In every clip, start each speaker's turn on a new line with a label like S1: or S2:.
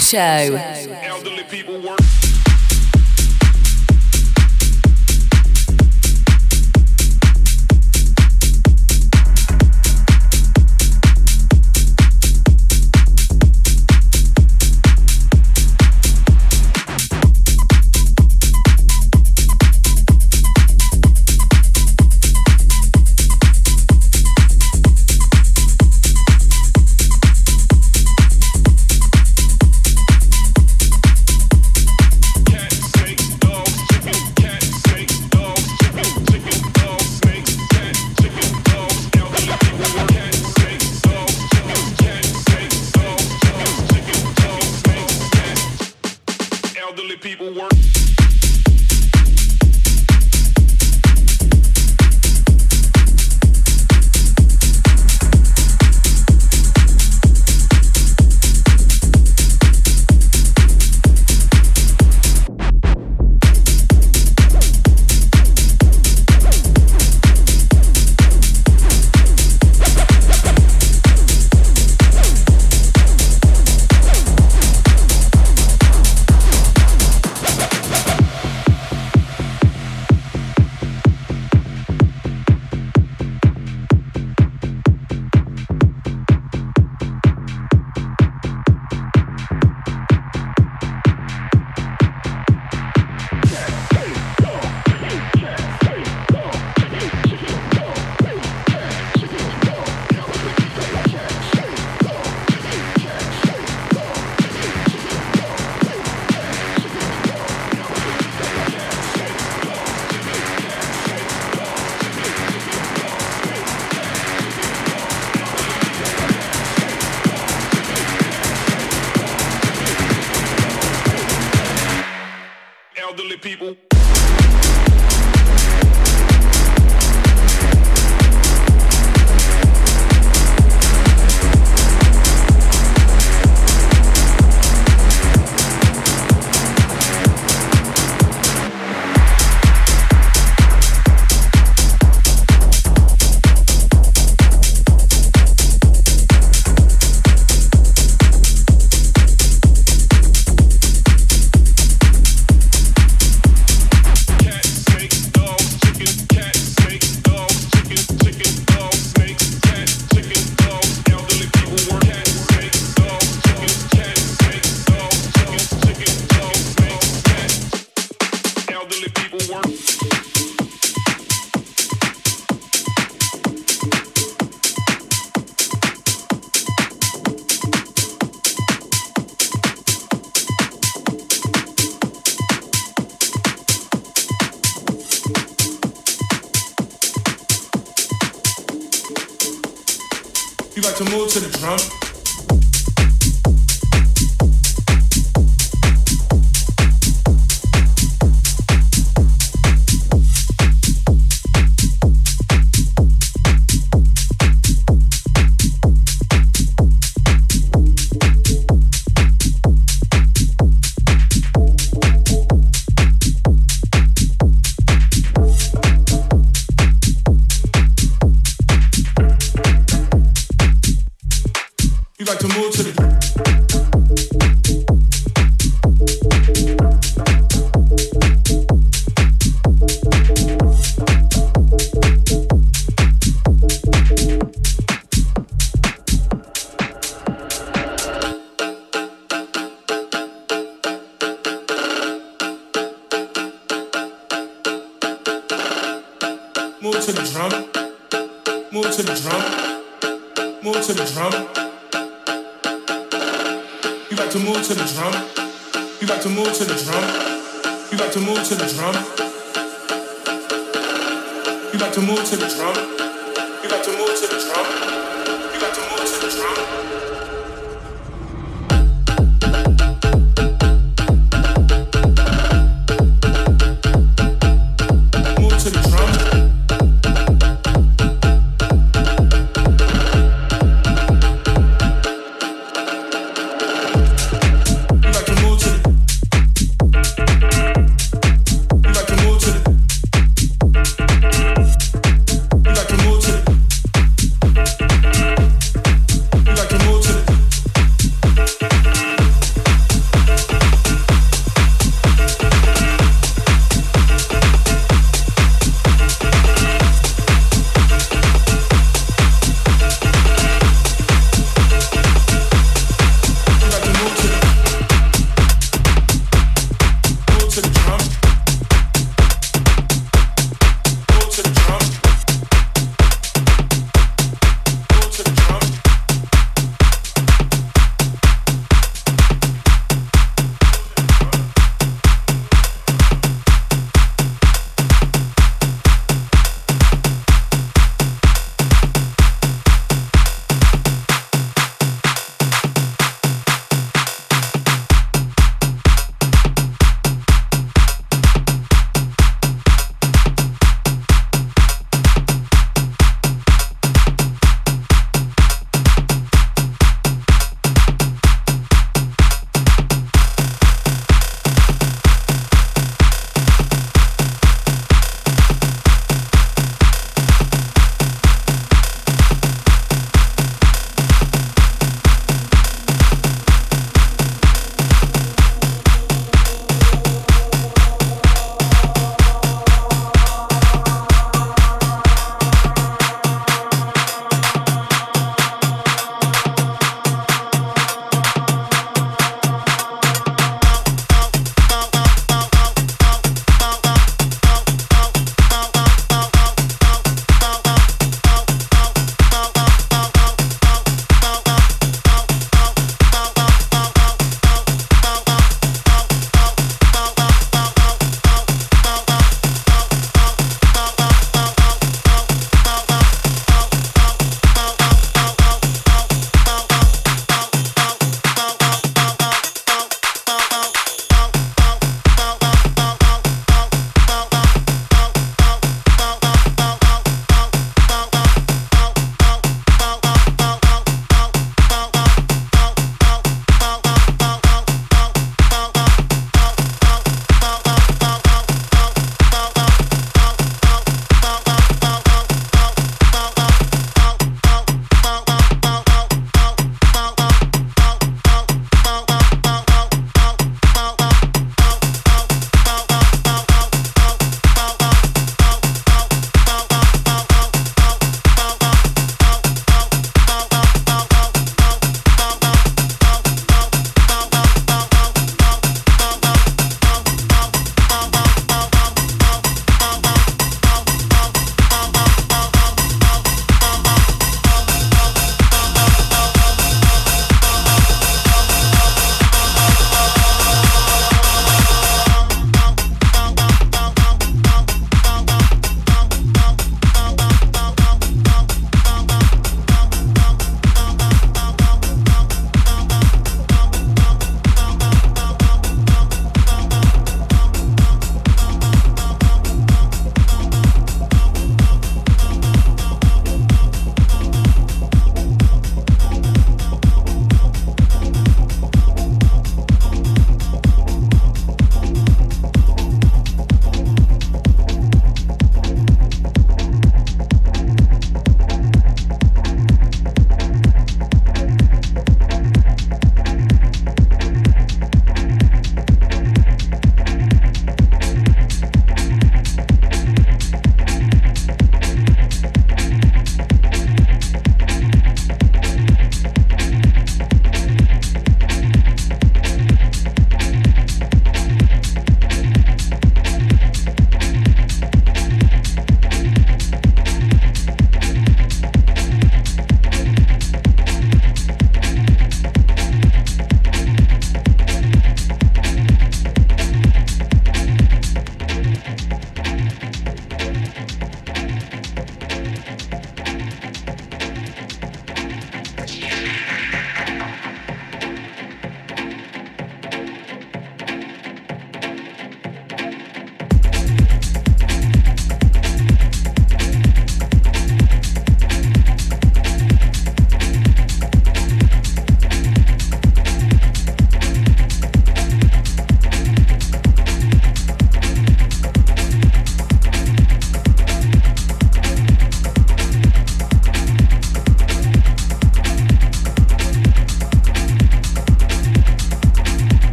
S1: Show.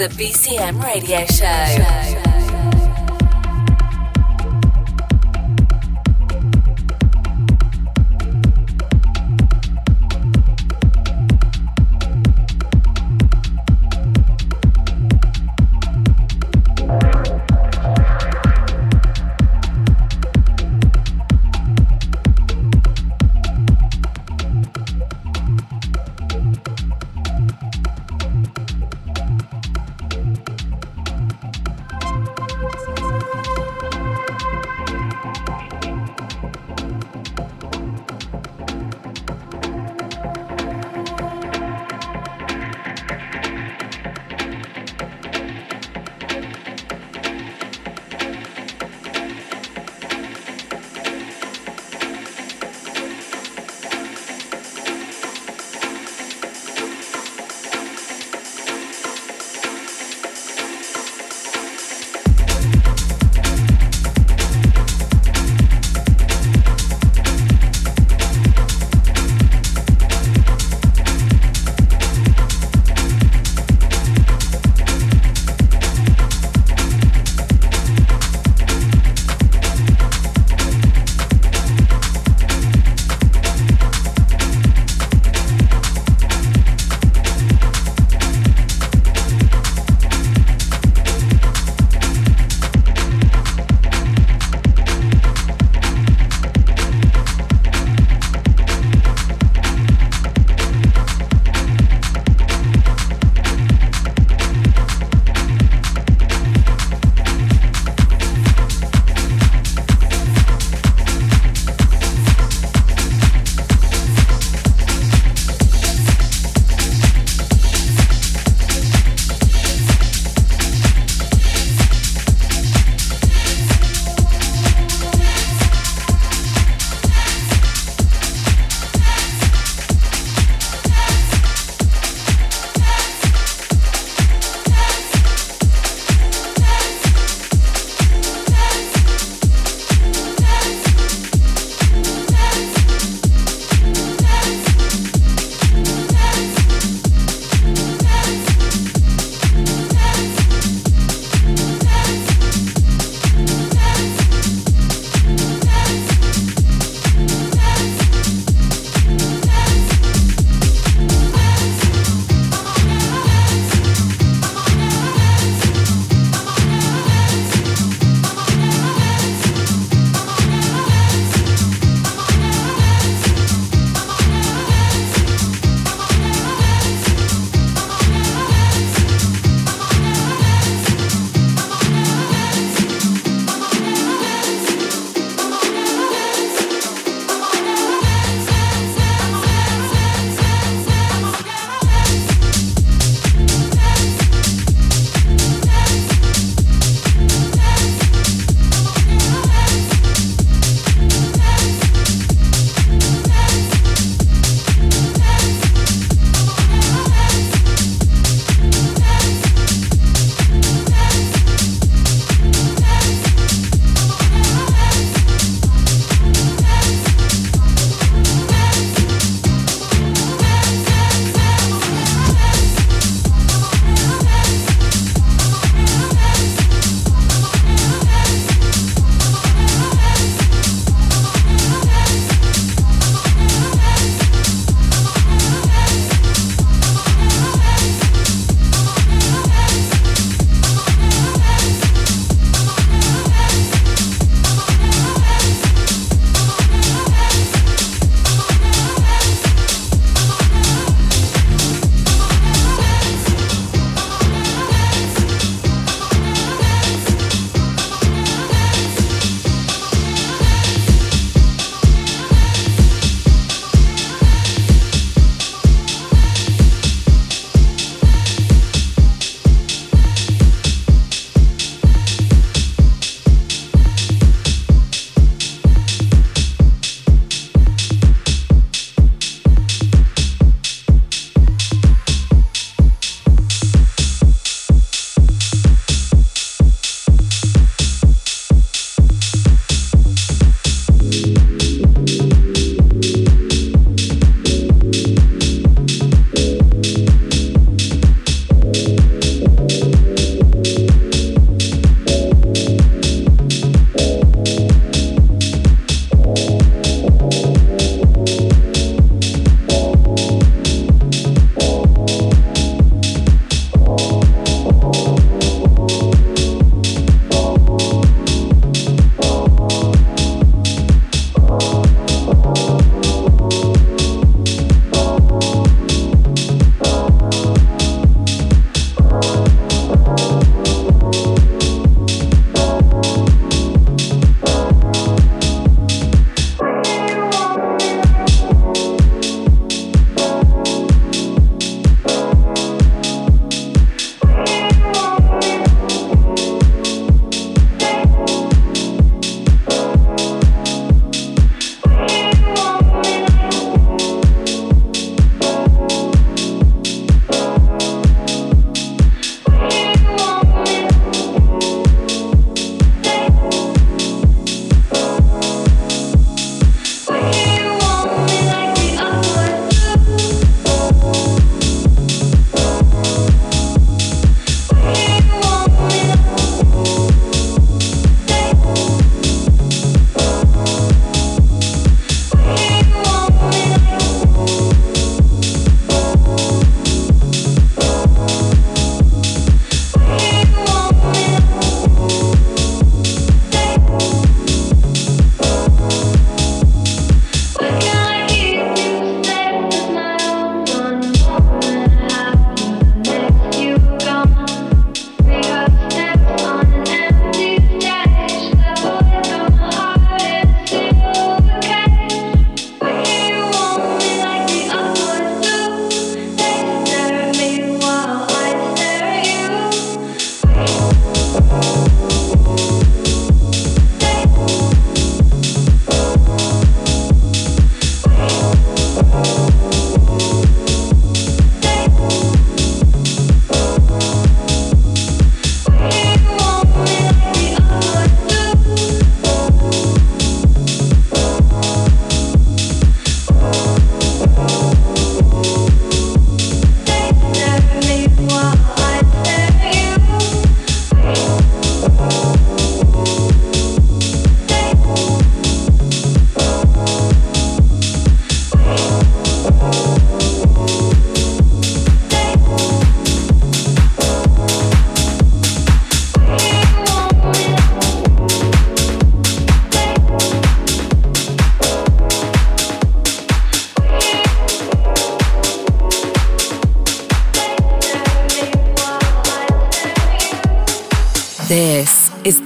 S2: The BCM Radio Show.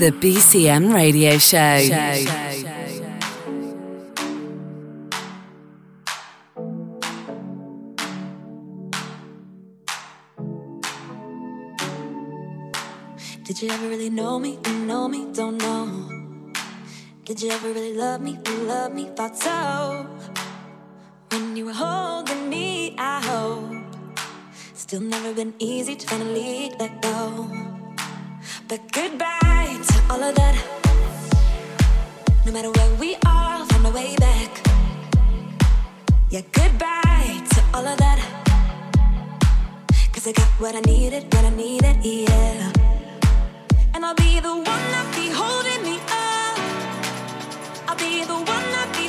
S2: The BCM Radio Show. Show.
S3: Did you ever really know me? You know me, don't know. Did you ever really love me? You love me, thought so. When you were holding me, I hope. Still never been easy to finally let go. But goodbye What I needed, what I needed, yeah. And I'll be the one that be holding me up. I'll be the one that be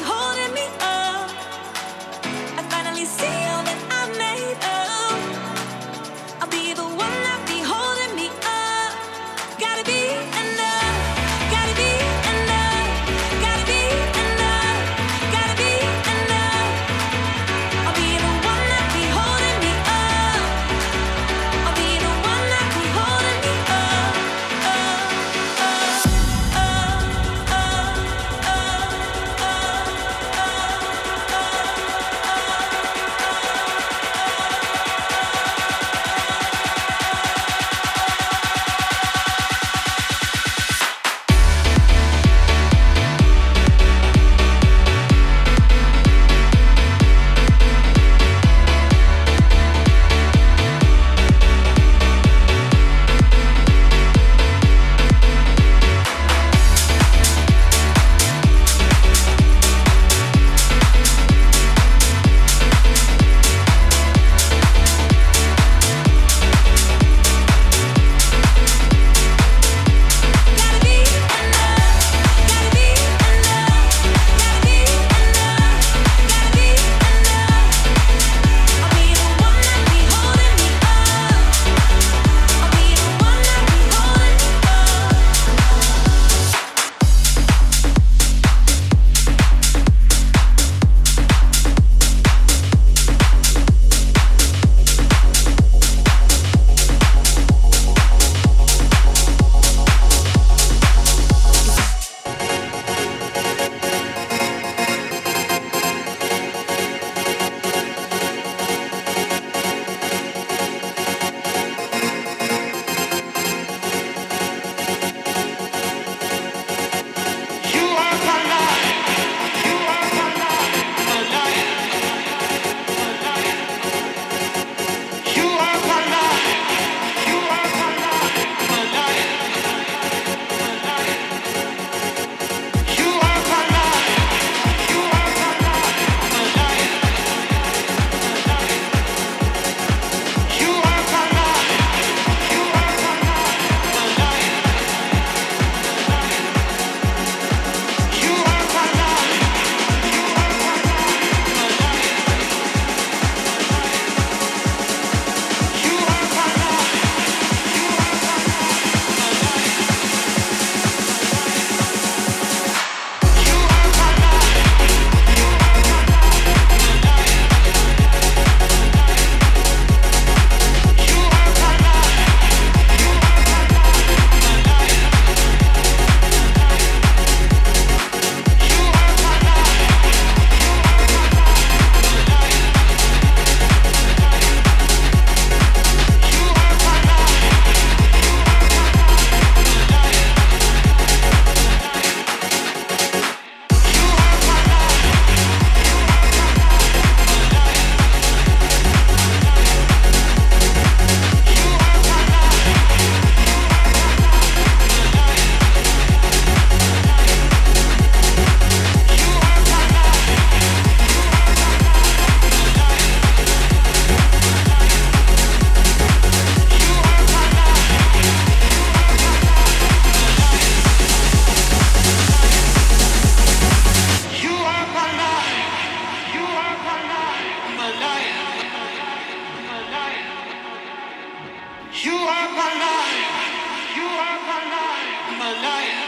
S3: You are my life. You are my life. My life.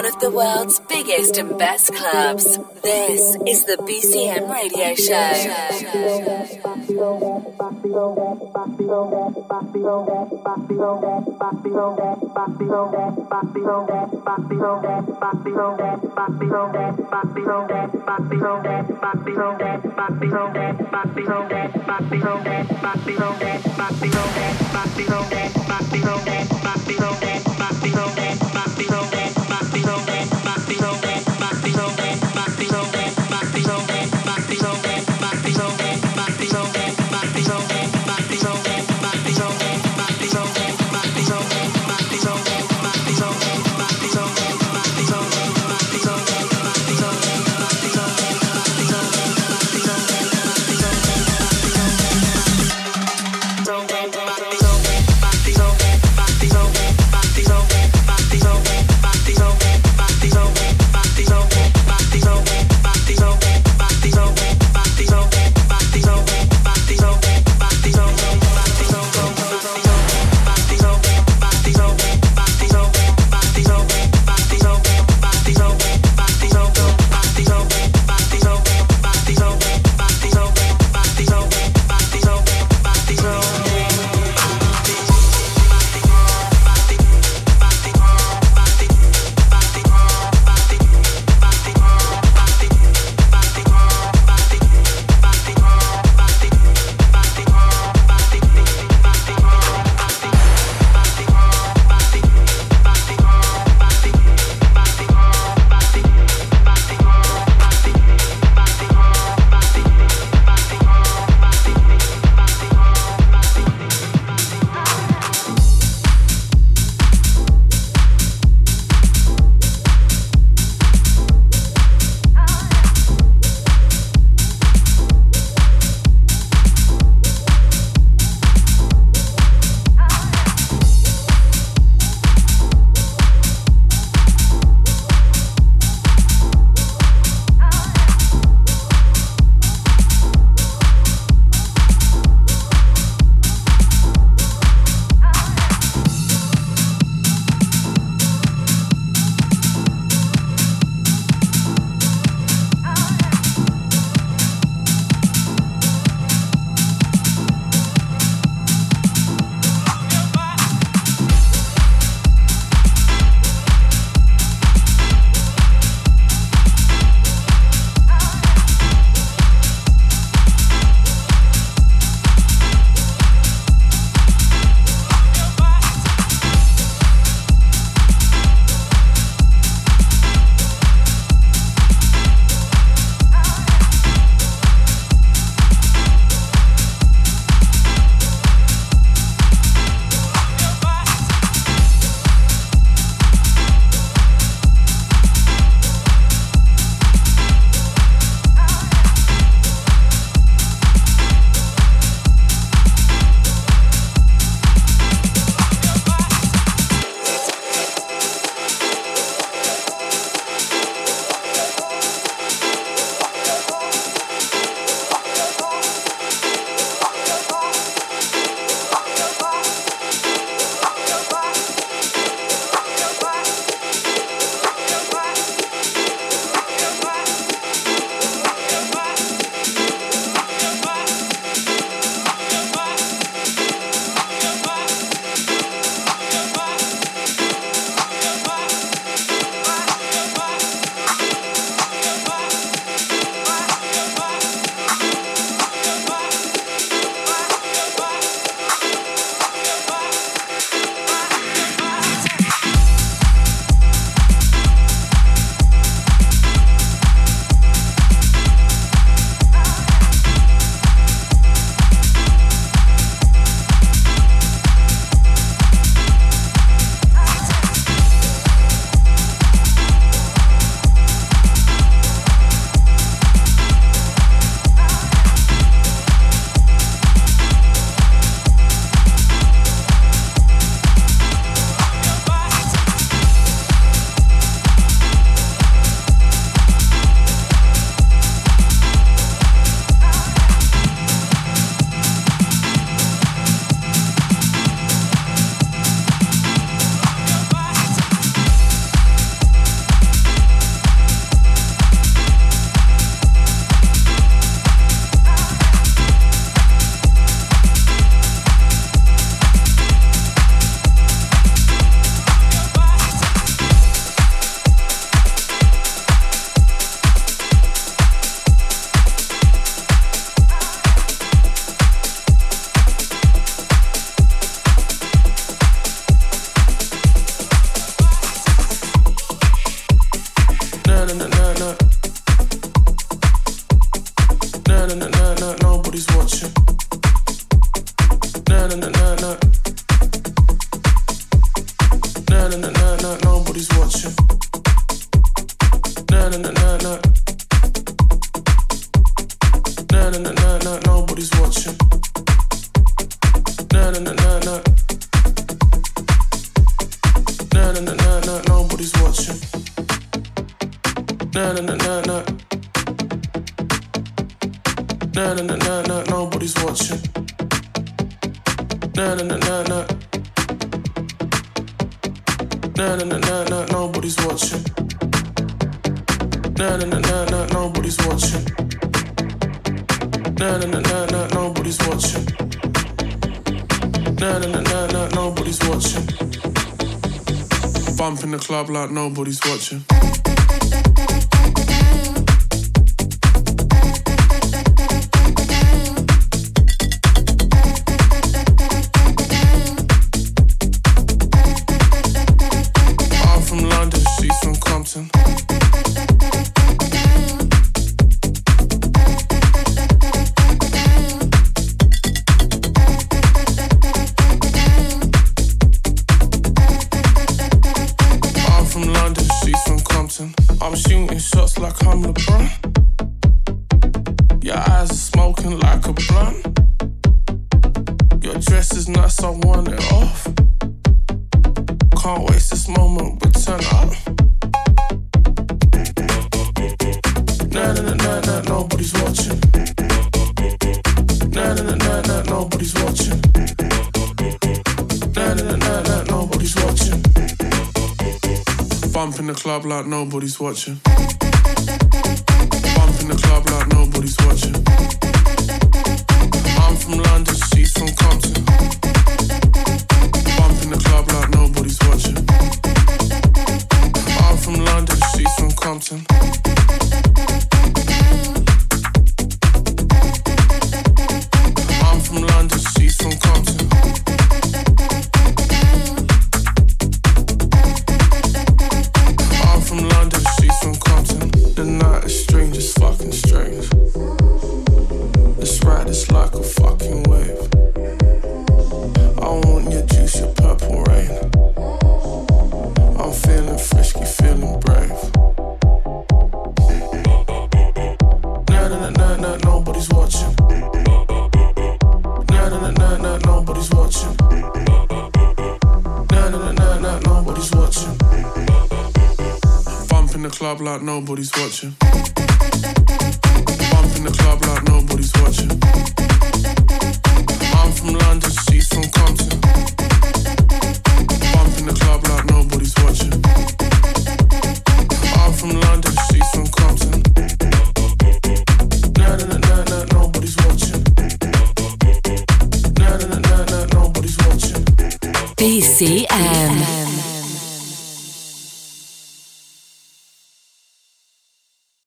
S3: one
S2: of the world's biggest and best clubs. This is the BCM Radio Show.
S4: Like nobody's watching. Club like nobody's watching. Nah, nah, nah, nah, nah, nobody's watching. Nah, nah, nah, nah, nobody's watching. nah, nobody's watching. Bump in the club like nobody's watching. Bump in the club like nobody's watching. I'm from London, she's from Compton. The club like nobody's watching. I'm from London, she's from Compton. Like nobody's watching.